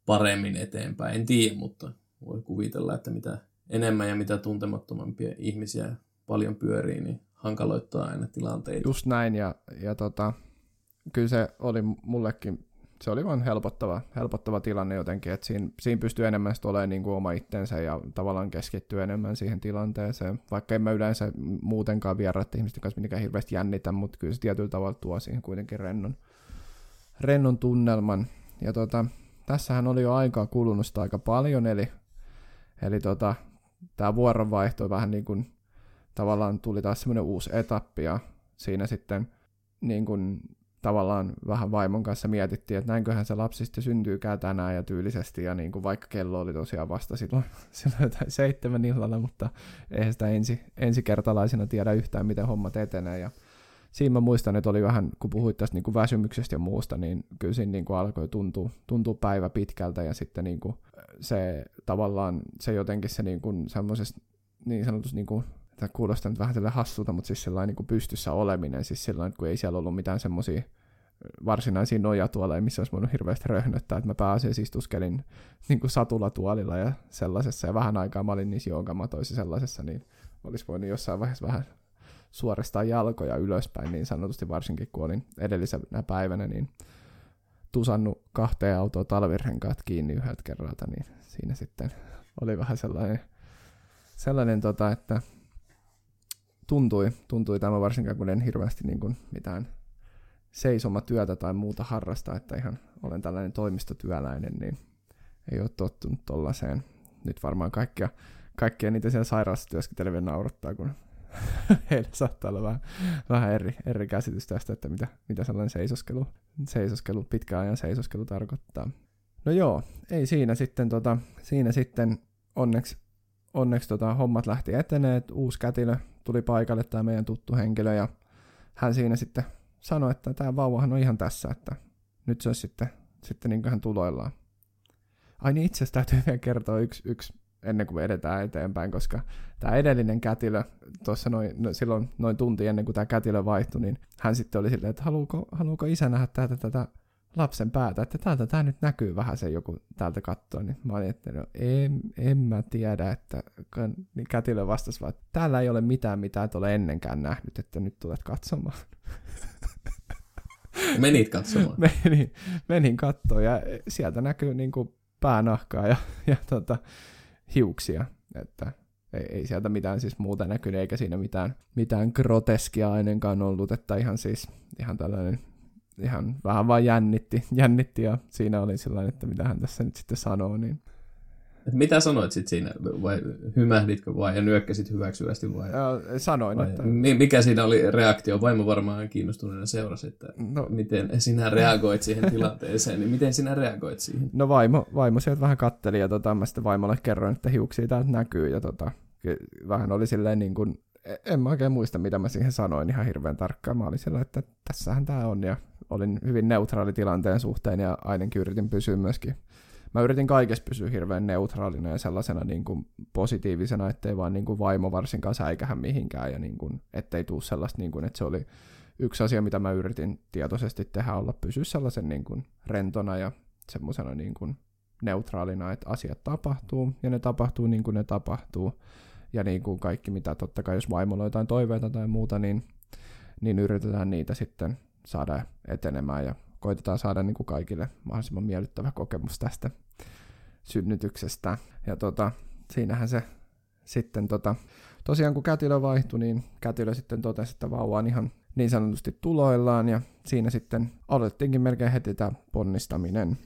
paremmin eteenpäin. En tiedä, mutta voi kuvitella, että mitä enemmän ja mitä tuntemattomampia ihmisiä paljon pyörii, niin hankaloittaa aina tilanteita. Just näin, ja, ja tota, kyllä se oli mullekin, se oli vain helpottava, helpottava tilanne jotenkin, että siinä, siinä pystyy enemmän olemaan niin kuin oma itsensä ja tavallaan keskittyä enemmän siihen tilanteeseen, vaikka en mä yleensä muutenkaan vieraat ihmisten kanssa mitenkään hirveästi jännitä, mutta kyllä se tietyllä tavalla tuo siihen kuitenkin rennon, rennon tunnelman. Ja tota, tässähän oli jo aikaa kulunut sitä aika paljon, eli, eli tota, tämä vuoronvaihto vähän niin kuin tavallaan tuli taas semmoinen uusi etappi ja siinä sitten niin kuin tavallaan vähän vaimon kanssa mietittiin, että näinköhän se lapsi sitten syntyykään tänään ja tyylisesti, ja niin kuin vaikka kello oli tosiaan vasta silloin, silloin jotain seitsemän illalla, mutta eihän sitä ensi, ensikertalaisena tiedä yhtään, miten hommat etenee, ja siinä mä muistan, että oli vähän, kun puhuit tästä niin kuin väsymyksestä ja muusta, niin kyllä siinä niin kuin alkoi tuntua, tuntua päivä pitkältä, ja sitten niin kuin se tavallaan, se jotenkin se niin kuin semmoisesta niin sanotus niin kuin tämä kuulostaa nyt vähän hassulta, mutta siis sellainen niin kuin pystyssä oleminen, siis sellainen, kun ei siellä ollut mitään semmoisia varsinaisia nojatuoleja, missä olisi voinut hirveästi röhnöttää, että mä pääasiassa istuskelin niin kuin satulatuolilla ja sellaisessa, ja vähän aikaa mä olin niissä jonkamatoissa sellaisessa, niin olisi voinut jossain vaiheessa vähän suoristaa jalkoja ylöspäin, niin sanotusti varsinkin kun olin edellisenä päivänä, niin tusannut kahteen autoa talvirenkaat kiinni yhdeltä kerralta, niin siinä sitten oli vähän sellainen, sellainen tota, että tuntui, tuntui tämä varsinkaan, kun en hirveästi niin kuin mitään seisomatyötä tai muuta harrasta, että ihan olen tällainen toimistotyöläinen, niin ei ole tottunut tollaiseen. Nyt varmaan kaikkia, kaikkia niitä siellä sairaalassa työskenteleviä naurattaa, kun heillä saattaa olla vähän, vähän eri, eri käsitys tästä, että mitä, mitä sellainen seisoskelu, seisoskelu, pitkään ajan seisoskelu tarkoittaa. No joo, ei siinä sitten, tota, siinä sitten onneksi, onneksi tota, hommat lähti etenee, uusi kätilö tuli paikalle, tämä meidän tuttu henkilö, ja hän siinä sitten sanoi, että tämä vauvahan on ihan tässä, että nyt se olisi sitten, sitten niin hän tuloillaan. Ai niin, itse asiassa täytyy vielä kertoa yksi, yksi ennen kuin me edetään eteenpäin, koska tämä edellinen kätilö, tuossa noin, no, silloin noin tunti ennen kuin tämä kätilö vaihtui, niin hän sitten oli silleen, että haluuko, haluuko isä nähdä tätä, tätä lapsen päätä, että täältä tämä nyt näkyy vähän se joku täältä kattoo, niin mä olin, että no, en, en mä tiedä, että niin kätilö vastasi vaan, että täällä ei ole mitään, mitä et ole ennenkään nähnyt, että nyt tulet katsomaan. Menit katsomaan? menin, menin katsomaan ja sieltä näkyy niin kuin päänahkaa ja, ja tota, hiuksia, että ei, ei sieltä mitään siis muuta näkynyt, eikä siinä mitään, mitään groteskia ainakaan ollut, että ihan siis ihan tällainen ihan vähän vaan jännitti, jännitti ja siinä oli sellainen, että mitä hän tässä nyt sitten sanoo, niin et mitä sanoit sitten siinä, vai hymähditkö vai ja nyökkäsit hyväksyvästi vai? Ja, sanoin, vai, että... Mikä siinä oli reaktio? Vaimo varmaan kiinnostuneena seurasi, että no, miten sinä reagoit siihen tilanteeseen, niin miten sinä reagoit siihen? No vaimo, vaimo sieltä vähän katteli ja tota, mä sitten vaimolle kerroin, että hiuksia täältä näkyy ja tota, vähän oli silleen niin kuin, en mä oikein muista, mitä mä siihen sanoin ihan hirveän tarkkaan. Mä olin sillä, että tässähän tämä on ja olin hyvin neutraali tilanteen suhteen ja ainakin yritin pysyä myöskin. Mä yritin kaikessa pysyä hirveän neutraalina ja sellaisena niin kuin positiivisena, ettei vaan niin kuin vaimo varsinkaan säikähän mihinkään ja niin kuin, ettei tuu sellaista, niin kuin, että se oli yksi asia, mitä mä yritin tietoisesti tehdä, olla pysyä sellaisen niin kuin rentona ja semmoisena niin kuin neutraalina, että asiat tapahtuu ja ne tapahtuu niin kuin ne tapahtuu. Ja niin kuin kaikki mitä totta kai jos vaimolla on jotain toiveita tai muuta, niin, niin yritetään niitä sitten saada etenemään ja koitetaan saada niin kuin kaikille mahdollisimman miellyttävä kokemus tästä, synnytyksestä. Ja tota, siinähän se sitten tota, tosiaan kun kätilö vaihtui, niin kätilö sitten totesi, että vauva on ihan niin sanotusti tuloillaan, ja siinä sitten aloitettiinkin melkein heti tämä ponnistaminen.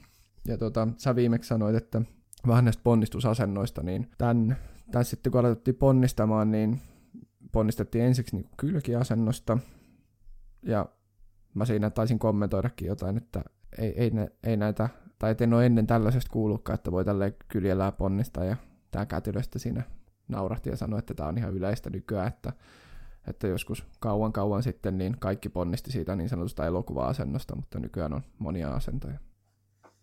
Ja tota, sä viimeksi sanoit, että vähän näistä ponnistusasennoista, niin tämän, tämän sitten kun aloitettiin ponnistamaan, niin ponnistettiin ensiksi niin kylkiasennosta, ja mä siinä taisin kommentoidakin jotain, että ei, ei, ne, ei näitä, tai en ole ennen tällaisesta kuullutkaan, että voi tälleen kyljellään ponnistaa, ja tämä kätilöstä siinä naurahti ja sanoi, että tämä on ihan yleistä nykyään, että, että joskus kauan kauan sitten niin kaikki ponnisti siitä niin sanotusta elokuva-asennosta, mutta nykyään on monia asentoja.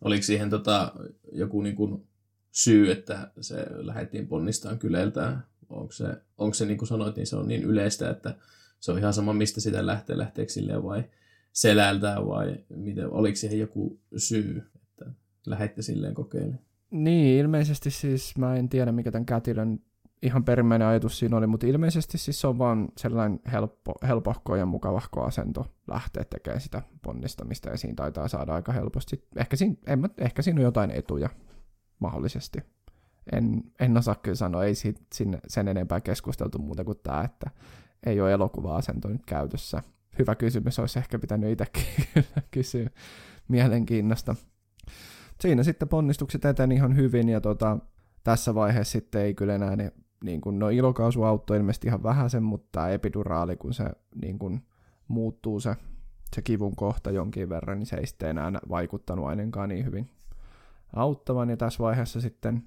Oliko siihen tota, joku niin kuin syy, että se lähdettiin ponnistamaan kyleltään? Onko se, onko se, niin kuin sanoit, niin se on niin yleistä, että se on ihan sama, mistä sitä lähtee, lähteekö silleen vai selältään vai miten, oliko siihen joku syy, että lähdette silleen kokeilemaan? Niin, ilmeisesti siis mä en tiedä, mikä tämän kätilön ihan perimmäinen ajatus siinä oli, mutta ilmeisesti siis se on vaan sellainen helppo, helpohko ja mukavahko asento lähteä tekemään sitä ponnistamista, ja siinä taitaa saada aika helposti. Ehkä siinä, en mä, ehkä siinä on jotain etuja, mahdollisesti. En, en osaa kyllä sanoa, ei siitä, sinne, sen enempää keskusteltu muuta kuin tämä, että ei ole elokuva-asento nyt käytössä. Hyvä kysymys, olisi ehkä pitänyt itsekin kysyä mielenkiinnosta. Siinä sitten ponnistukset eteni ihan hyvin, ja tota, tässä vaiheessa sitten ei kyllä enää ne niin kuin, no ilokaasu auttoi ilmeisesti ihan vähäisen, mutta epiduraali, kun se niin kuin, muuttuu se, se kivun kohta jonkin verran, niin se ei sitten enää vaikuttanut ainakaan niin hyvin auttavan. Ja tässä vaiheessa sitten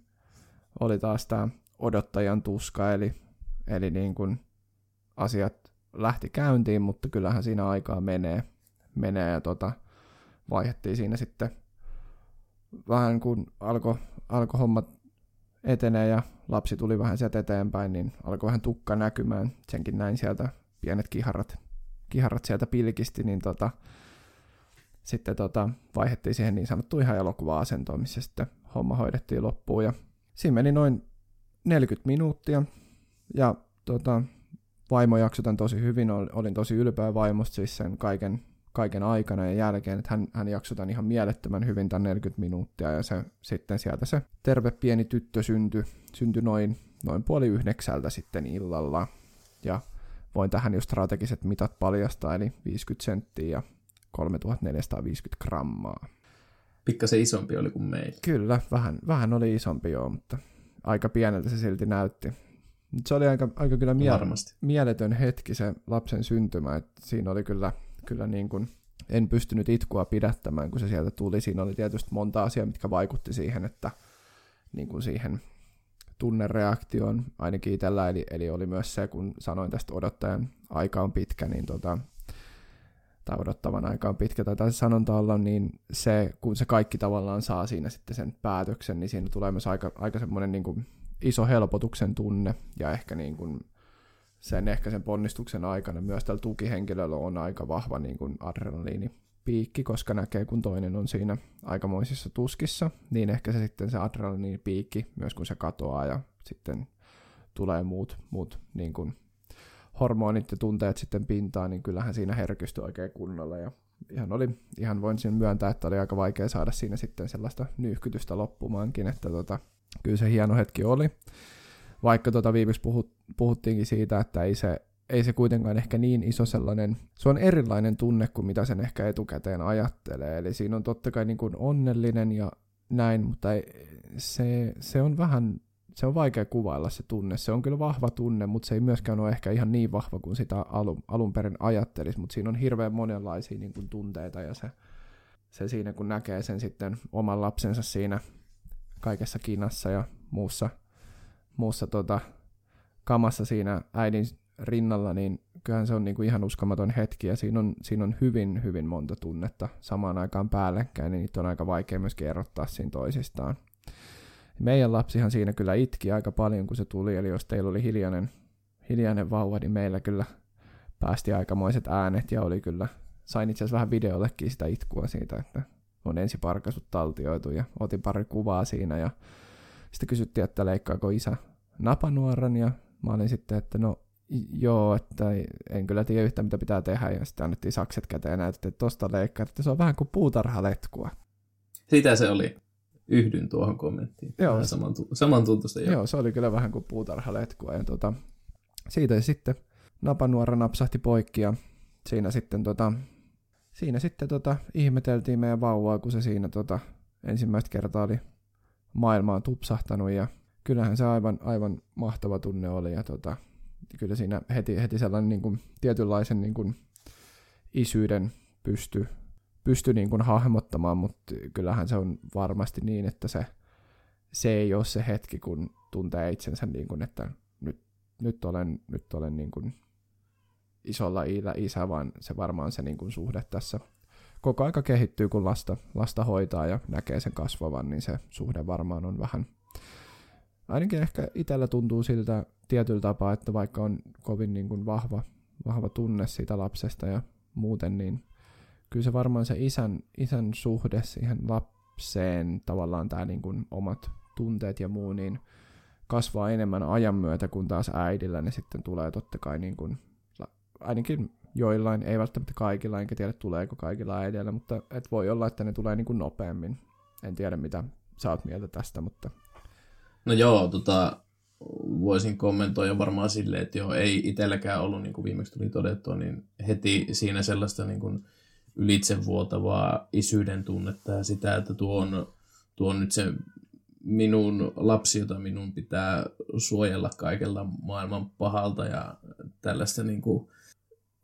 oli taas tämä odottajan tuska, eli, eli niin kuin asiat lähti käyntiin, mutta kyllähän siinä aikaa menee, menee ja tota, vaihdettiin siinä sitten vähän kun alkoi alko hommat etenee ja lapsi tuli vähän sieltä eteenpäin, niin alkoi vähän tukka näkymään. Senkin näin sieltä pienet kiharat, kiharat sieltä pilkisti, niin tota, sitten tota, vaihdettiin siihen niin sanottuun ihan elokuva-asentoon, missä sitten homma hoidettiin loppuun. Ja siinä meni noin 40 minuuttia, ja tota, vaimo jaksoi tosi hyvin, olin tosi ylpeä vaimosta siis sen kaiken kaiken aikana ja jälkeen, että hän, hän jaksoi tämän ihan mielettömän hyvin tämän 40 minuuttia ja se, sitten sieltä se terve pieni tyttö syntyi, syntyi noin, noin puoli yhdeksältä sitten illalla ja voin tähän jo strategiset mitat paljastaa, eli 50 senttiä ja 3450 grammaa. Pikkasen isompi oli kuin meillä. Kyllä, vähän, vähän oli isompi joo, mutta aika pieneltä se silti näytti. Se oli aika, aika kyllä mie- mieletön hetki se lapsen syntymä, että siinä oli kyllä kyllä niin kuin en pystynyt itkua pidättämään, kun se sieltä tuli. Siinä oli tietysti monta asiaa, mitkä vaikutti siihen, että niin kuin siihen tunnereaktioon ainakin itsellä, eli, eli oli myös se, kun sanoin tästä odottajan aika on pitkä, niin tota, tai odottavan aika on pitkä, tai taisi sanonta olla, niin se, kun se kaikki tavallaan saa siinä sitten sen päätöksen, niin siinä tulee myös aika, aika semmoinen niin kuin iso helpotuksen tunne, ja ehkä niin kuin sen ehkä sen ponnistuksen aikana myös tällä tukihenkilöllä on aika vahva niin kuin adrenaliinipiikki, koska näkee, kun toinen on siinä aikamoisissa tuskissa, niin ehkä se sitten se adrenaliinipiikki, myös kun se katoaa ja sitten tulee muut, muut niin kuin hormonit ja tunteet sitten pintaan, niin kyllähän siinä herkystyi oikein kunnolla ja ihan, oli, ihan voin sen myöntää, että oli aika vaikea saada siinä sitten sellaista nyyhkytystä loppumaankin, että tota, kyllä se hieno hetki oli. Vaikka tota viimeksi puhut, puhuttiinkin siitä, että ei se, ei se kuitenkaan ehkä niin iso sellainen, se on erilainen tunne kuin mitä sen ehkä etukäteen ajattelee, eli siinä on totta kai niin kuin onnellinen ja näin, mutta ei, se, se on vähän, se on vaikea kuvailla se tunne, se on kyllä vahva tunne, mutta se ei myöskään ole ehkä ihan niin vahva kuin sitä alun, alun perin ajattelisi, mutta siinä on hirveän monenlaisia niin kuin tunteita ja se, se siinä kun näkee sen sitten oman lapsensa siinä kaikessa kinassa ja muussa muussa tota, kamassa siinä äidin rinnalla, niin kyllähän se on niinku ihan uskomaton hetki ja siinä on, siinä on hyvin, hyvin monta tunnetta samaan aikaan päällekkäin, niin niitä on aika vaikea myös erottaa siinä toisistaan. Meidän lapsihan siinä kyllä itki aika paljon, kun se tuli, eli jos teillä oli hiljainen, hiljainen vauva, niin meillä kyllä päästi aikamoiset äänet ja oli kyllä, sain itse asiassa vähän videollekin sitä itkua siitä, että on ensiparkaisut taltioitu ja otin pari kuvaa siinä ja sitten kysyttiin, että leikkaako isä napanuoran ja mä olin sitten, että no joo, että en kyllä tiedä yhtään mitä pitää tehdä ja sitten annettiin sakset käteen ja näytettiin, että tosta leikkaa, että se on vähän kuin puutarhaletkua. Sitä se oli. yhdyn tuohon kommenttiin. Joo. Saman, samantuntuista. Joo. joo, se oli kyllä vähän kuin puutarhaletkua. Ja tota, siitä sitten napanuora napsahti poikki ja siinä sitten, tota, siinä sitten tota, ihmeteltiin meidän vauvaa, kun se siinä tota, ensimmäistä kertaa oli maailmaan tupsahtanut ja kyllähän se aivan, aivan mahtava tunne oli ja tota, kyllä siinä heti, heti sellainen niin kuin, tietynlaisen niin kuin, isyyden pysty, pysty niin kuin, hahmottamaan, mutta kyllähän se on varmasti niin, että se, se ei ole se hetki, kun tuntee itsensä niin kuin, että nyt, nyt olen, nyt olen niin kuin, isolla iillä isä, vaan se varmaan se niin kuin, suhde tässä koko aika kehittyy, kun lasta, lasta hoitaa ja näkee sen kasvavan, niin se suhde varmaan on vähän, ainakin ehkä itsellä tuntuu siltä tietyllä tapaa, että vaikka on kovin niin kuin vahva, vahva tunne siitä lapsesta ja muuten, niin kyllä se varmaan se isän, isän suhde siihen lapseen, tavallaan tämä niin kuin omat tunteet ja muu, niin kasvaa enemmän ajan myötä, kun taas äidillä ne sitten tulee totta kai niin kuin, ainakin joillain, ei välttämättä kaikilla, enkä tiedä tuleeko kaikilla äidillä, mutta et voi olla, että ne tulee niin kuin nopeammin. En tiedä, mitä sä oot mieltä tästä, mutta... No joo, tota, voisin kommentoida varmaan silleen, että joo, ei itselläkään ollut, niin kuin viimeksi tuli todettua, niin heti siinä sellaista niin kuin ylitsevuotavaa isyyden tunnetta ja sitä, että tuo on, tuo on nyt se minun lapsi, jota minun pitää suojella kaikella maailman pahalta ja tällaista niin kuin,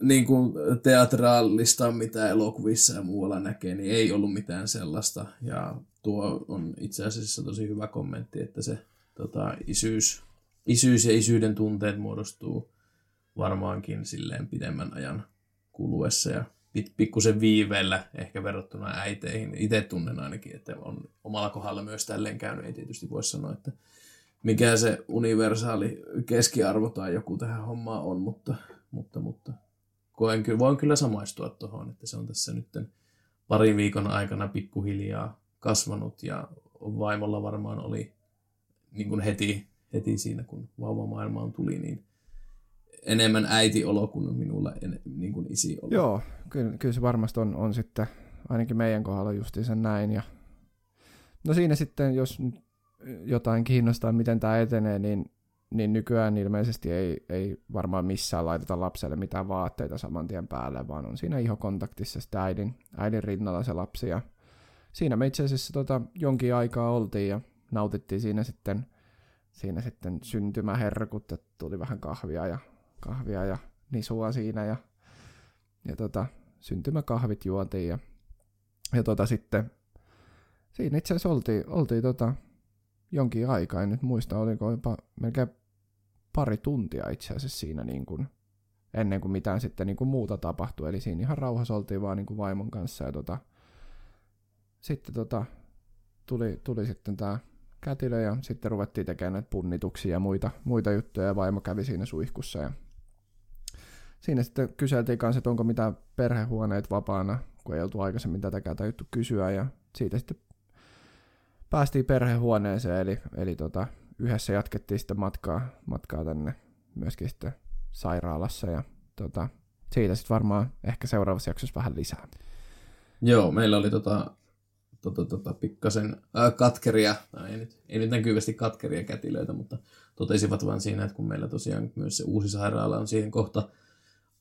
niin kuin teatraalista, mitä elokuvissa ja muualla näkee, niin ei ollut mitään sellaista. Ja tuo on itse asiassa tosi hyvä kommentti, että se tota, isyys, isyys ja isyyden tunteet muodostuu varmaankin silleen pidemmän ajan kuluessa ja pikkusen viiveellä ehkä verrattuna äiteihin. Itse tunnen ainakin, että on omalla kohdalla myös tälleen käynyt. Ei tietysti voi sanoa, että mikä se universaali keskiarvo tai joku tähän hommaan on, mutta, mutta, mutta koen, voin kyllä samaistua tuohon, että se on tässä nyt parin viikon aikana pikkuhiljaa kasvanut ja vaimolla varmaan oli niin kuin heti, heti siinä, kun vauva maailmaan tuli, niin enemmän äitiolo kuin minulla en, niin kuin olo. Joo, kyllä, kyllä se varmasti on, on sitten ainakin meidän kohdalla justiinsa näin. Ja... No siinä sitten, jos jotain kiinnostaa, miten tämä etenee, niin niin nykyään ilmeisesti ei, ei varmaan missään laiteta lapselle mitään vaatteita saman tien päälle, vaan on siinä ihokontaktissa sitä äidin, äidin rinnalla se lapsi. Ja siinä me itse asiassa tota, jonkin aikaa oltiin ja nautittiin siinä sitten, siinä sitten syntymäherkut, että tuli vähän kahvia ja, kahvia ja nisua siinä ja, ja tota, syntymäkahvit juotiin ja, ja tota sitten siinä itse asiassa oltiin, oltiin tota, jonkin aikaa, en nyt muista, oliko jopa melkein pari tuntia itse asiassa siinä niin kuin, ennen kuin mitään sitten niin kuin muuta tapahtui. Eli siinä ihan rauhassa oltiin vaan niin kuin vaimon kanssa ja tota, sitten tota, tuli, tuli sitten tämä kätilö ja sitten ruvettiin tekemään näitä punnituksia ja muita, muita juttuja ja vaimo kävi siinä suihkussa ja siinä sitten kyseltiin kanssa, että onko mitään perhehuoneet vapaana, kun ei oltu aikaisemmin tätäkään tajuttu kysyä ja siitä sitten päästiin perhehuoneeseen, eli, eli tota, yhdessä jatkettiin sitten matkaa, matkaa tänne myöskin sitten sairaalassa ja tota, siitä sitten varmaan ehkä seuraavassa jaksossa vähän lisää. Joo, meillä oli tota, tota, tota, pikkasen ää, katkeria, tai ei nyt, ei nyt näkyvästi katkeria kätilöitä, mutta totesivat vain siinä, että kun meillä tosiaan myös se uusi sairaala on siihen kohta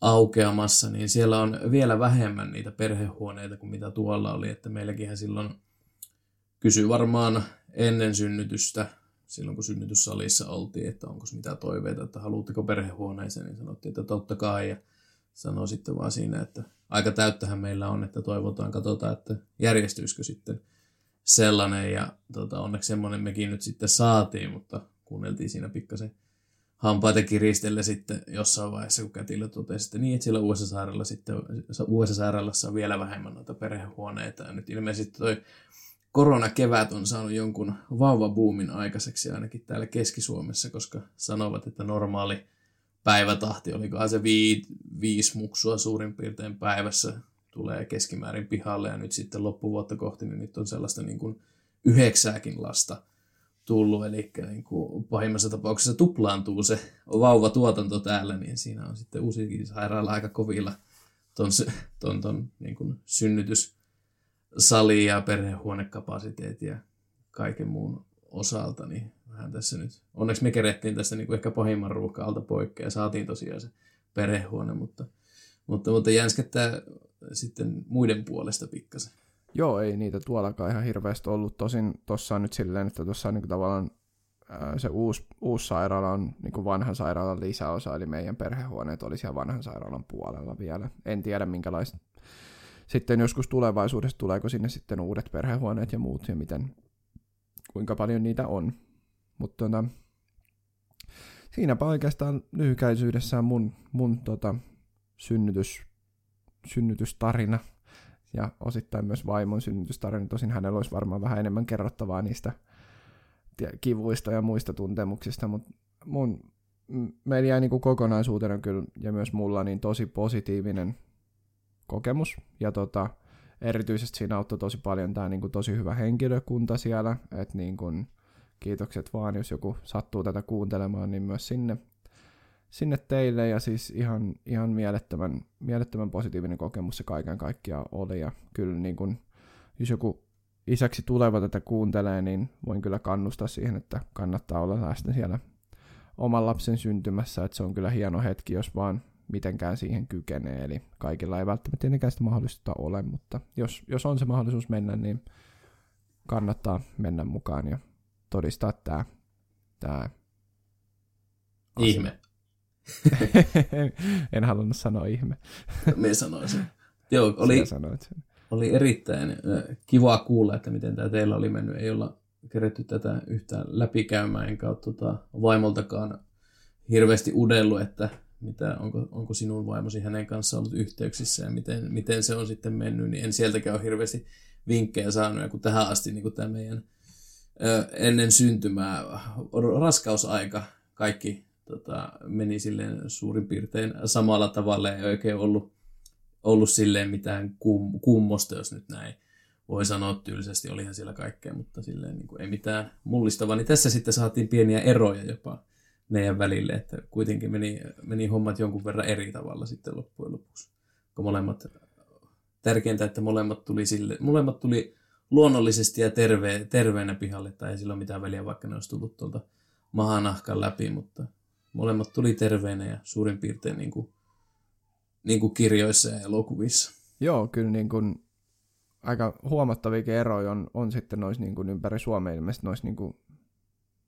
aukeamassa, niin siellä on vielä vähemmän niitä perhehuoneita kuin mitä tuolla oli, että meilläkin silloin kysyi varmaan ennen synnytystä, silloin kun synnytyssalissa oltiin, että onko mitä toiveita, että haluatteko perhehuoneeseen, niin sanottiin, että totta kai. Ja sanoi sitten vaan siinä, että aika täyttähän meillä on, että toivotaan, katsotaan, että järjestyisikö sitten sellainen. Ja tota, onneksi semmoinen mekin nyt sitten saatiin, mutta kuunneltiin siinä pikkasen hampaita kiristellä sitten jossain vaiheessa, kun kätilö totesi, että niin, että siellä uudessa sairaalassa, sitten, uudessa sairaalassa on vielä vähemmän noita perhehuoneita. Ja nyt ilmeisesti toi koronakevät on saanut jonkun vauvabuumin aikaiseksi ainakin täällä Keski-Suomessa, koska sanovat, että normaali päivätahti, olikohan se vii, viisi muksua suurin piirtein päivässä tulee keskimäärin pihalle ja nyt sitten loppuvuotta kohti, niin nyt on sellaista niin kuin yhdeksääkin lasta tullut, eli niin kuin pahimmassa tapauksessa tuplaantuu se vauvatuotanto täällä, niin siinä on sitten uusikin sairaala aika kovilla ton, ton, ton niin synnytys sali- ja perhehuonekapasiteetti ja kaiken muun osalta, niin vähän tässä nyt, onneksi me kerettiin tässä niin kuin ehkä pahimman ruuhka alta poikkea ja saatiin tosiaan se perhehuone, mutta, mutta, mutta jänskettää sitten muiden puolesta pikkasen. Joo, ei niitä tuollakaan ihan hirveästi ollut. Tosin tuossa on nyt silleen, että tuossa on niin tavallaan se uusi, uusi sairaala on niin vanhan sairaalan lisäosa, eli meidän perhehuoneet oli siellä vanhan sairaalan puolella vielä. En tiedä minkälaista sitten joskus tulevaisuudessa tuleeko sinne sitten uudet perhehuoneet ja muut ja miten, kuinka paljon niitä on. Mutta tota, siinäpä oikeastaan lyhykäisyydessään mun, mun tota, synnytys, synnytystarina ja osittain myös vaimon synnytystarina. Tosin hänellä olisi varmaan vähän enemmän kerrottavaa niistä kivuista ja muista tuntemuksista, mutta mun, meillä jäi niin kokonaisuutena kyllä, ja myös mulla, niin tosi positiivinen kokemus. Ja tota, erityisesti siinä auttoi tosi paljon tämä niin tosi hyvä henkilökunta siellä, että niin kuin, kiitokset vaan, jos joku sattuu tätä kuuntelemaan, niin myös sinne, sinne teille, ja siis ihan, ihan mielettömän, mielettömän positiivinen kokemus se kaiken kaikkiaan oli, ja kyllä niin kuin, jos joku isäksi tuleva tätä kuuntelee, niin voin kyllä kannustaa siihen, että kannattaa olla läsnä siellä oman lapsen syntymässä, että se on kyllä hieno hetki, jos vaan mitenkään siihen kykenee, eli kaikilla ei välttämättä tietenkään sitä mahdollisuutta ole, mutta jos, jos on se mahdollisuus mennä, niin kannattaa mennä mukaan ja todistaa tämä, tämä Ihme. en halunnut sanoa ihme. Me sanoisin. Joo, oli, sen. oli erittäin kiva kuulla, että miten tämä teillä oli mennyt. Ei olla keretty tätä yhtään läpikäymään, enkä ole tuota vaimoltakaan hirveästi udellut, että mitä, onko, onko sinun vaimosi hänen kanssa ollut yhteyksissä ja miten, miten se on sitten mennyt, niin en sieltäkään ole hirveästi vinkkejä saanut. Ja kun tähän asti niin kuin tämä meidän ö, ennen syntymää raskausaika, kaikki tota, meni silleen suurin piirtein samalla tavalla ja ei oikein ollut, ollut silleen mitään kum, kummosta, jos nyt näin voi sanoa tyylisesti, olihan siellä kaikkea, mutta silleen niin kuin ei mitään mullistavaa. Niin tässä sitten saatiin pieniä eroja jopa meidän välille, että kuitenkin meni, meni hommat jonkun verran eri tavalla sitten loppujen lopuksi. Kun molemmat, tärkeintä, että molemmat tuli, sille, molemmat tuli luonnollisesti ja terve, terveenä pihalle, tai ei sillä ole mitään väliä, vaikka ne olisi tullut tuolta mahanahkan läpi, mutta molemmat tuli terveenä ja suurin piirtein niin kuin, niin kuin kirjoissa ja elokuvissa. Joo, kyllä niin kuin aika huomattavia eroja on, on sitten noissa niin kuin ympäri Suomea ilmeisesti noissa niin kuin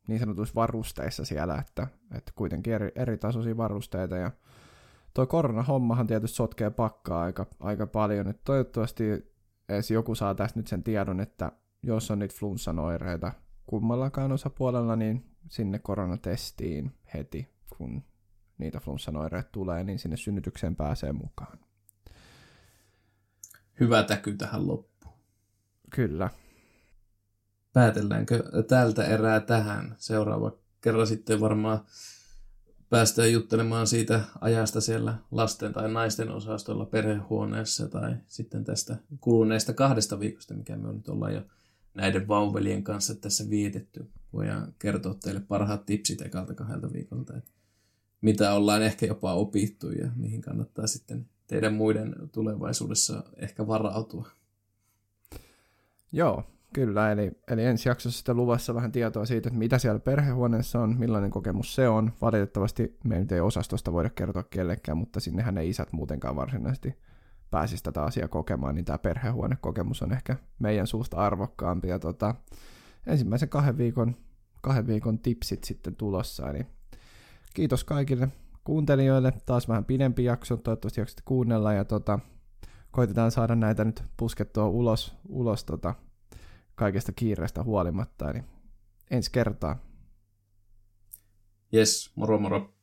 niin sanotuissa varusteissa siellä, että, että kuitenkin eri, eri tasoisia varusteita ja tuo koronahommahan tietysti sotkee pakkaa aika, aika paljon, että toivottavasti edes joku saa tästä nyt sen tiedon, että jos on niitä flunssan oireita kummallakaan osapuolella, niin sinne koronatestiin heti, kun niitä flunssan oireita tulee, niin sinne synnytykseen pääsee mukaan. Hyvä täky tähän loppuun. Kyllä päätelläänkö tältä erää tähän? Seuraava kerran sitten varmaan päästään juttelemaan siitä ajasta siellä lasten tai naisten osastolla perhehuoneessa tai sitten tästä kuluneesta kahdesta viikosta, mikä me nyt ollaan jo näiden vauvelien kanssa tässä vietetty. Voidaan kertoa teille parhaat tipsit ekalta kahdelta viikolta, että mitä ollaan ehkä jopa opittu ja mihin kannattaa sitten teidän muiden tulevaisuudessa ehkä varautua. Joo, Kyllä, eli, eli ensi jaksossa sitten luvassa vähän tietoa siitä, että mitä siellä perhehuoneessa on, millainen kokemus se on. Valitettavasti me ei osastosta voida kertoa kellekään, mutta sinnehän ne isät muutenkaan varsinaisesti pääsisi tätä asiaa kokemaan, niin tämä perhehuonekokemus on ehkä meidän suusta arvokkaampi. Ja tota, ensimmäisen kahden viikon, kahden viikon tipsit sitten tulossa, eli kiitos kaikille kuuntelijoille. Taas vähän pidempi jakso, toivottavasti jaksatte kuunnella ja tota, koitetaan saada näitä nyt puskettua ulos, ulos tota, kaikesta kiireestä huolimatta. Eli ensi kertaa. Yes, moro moro.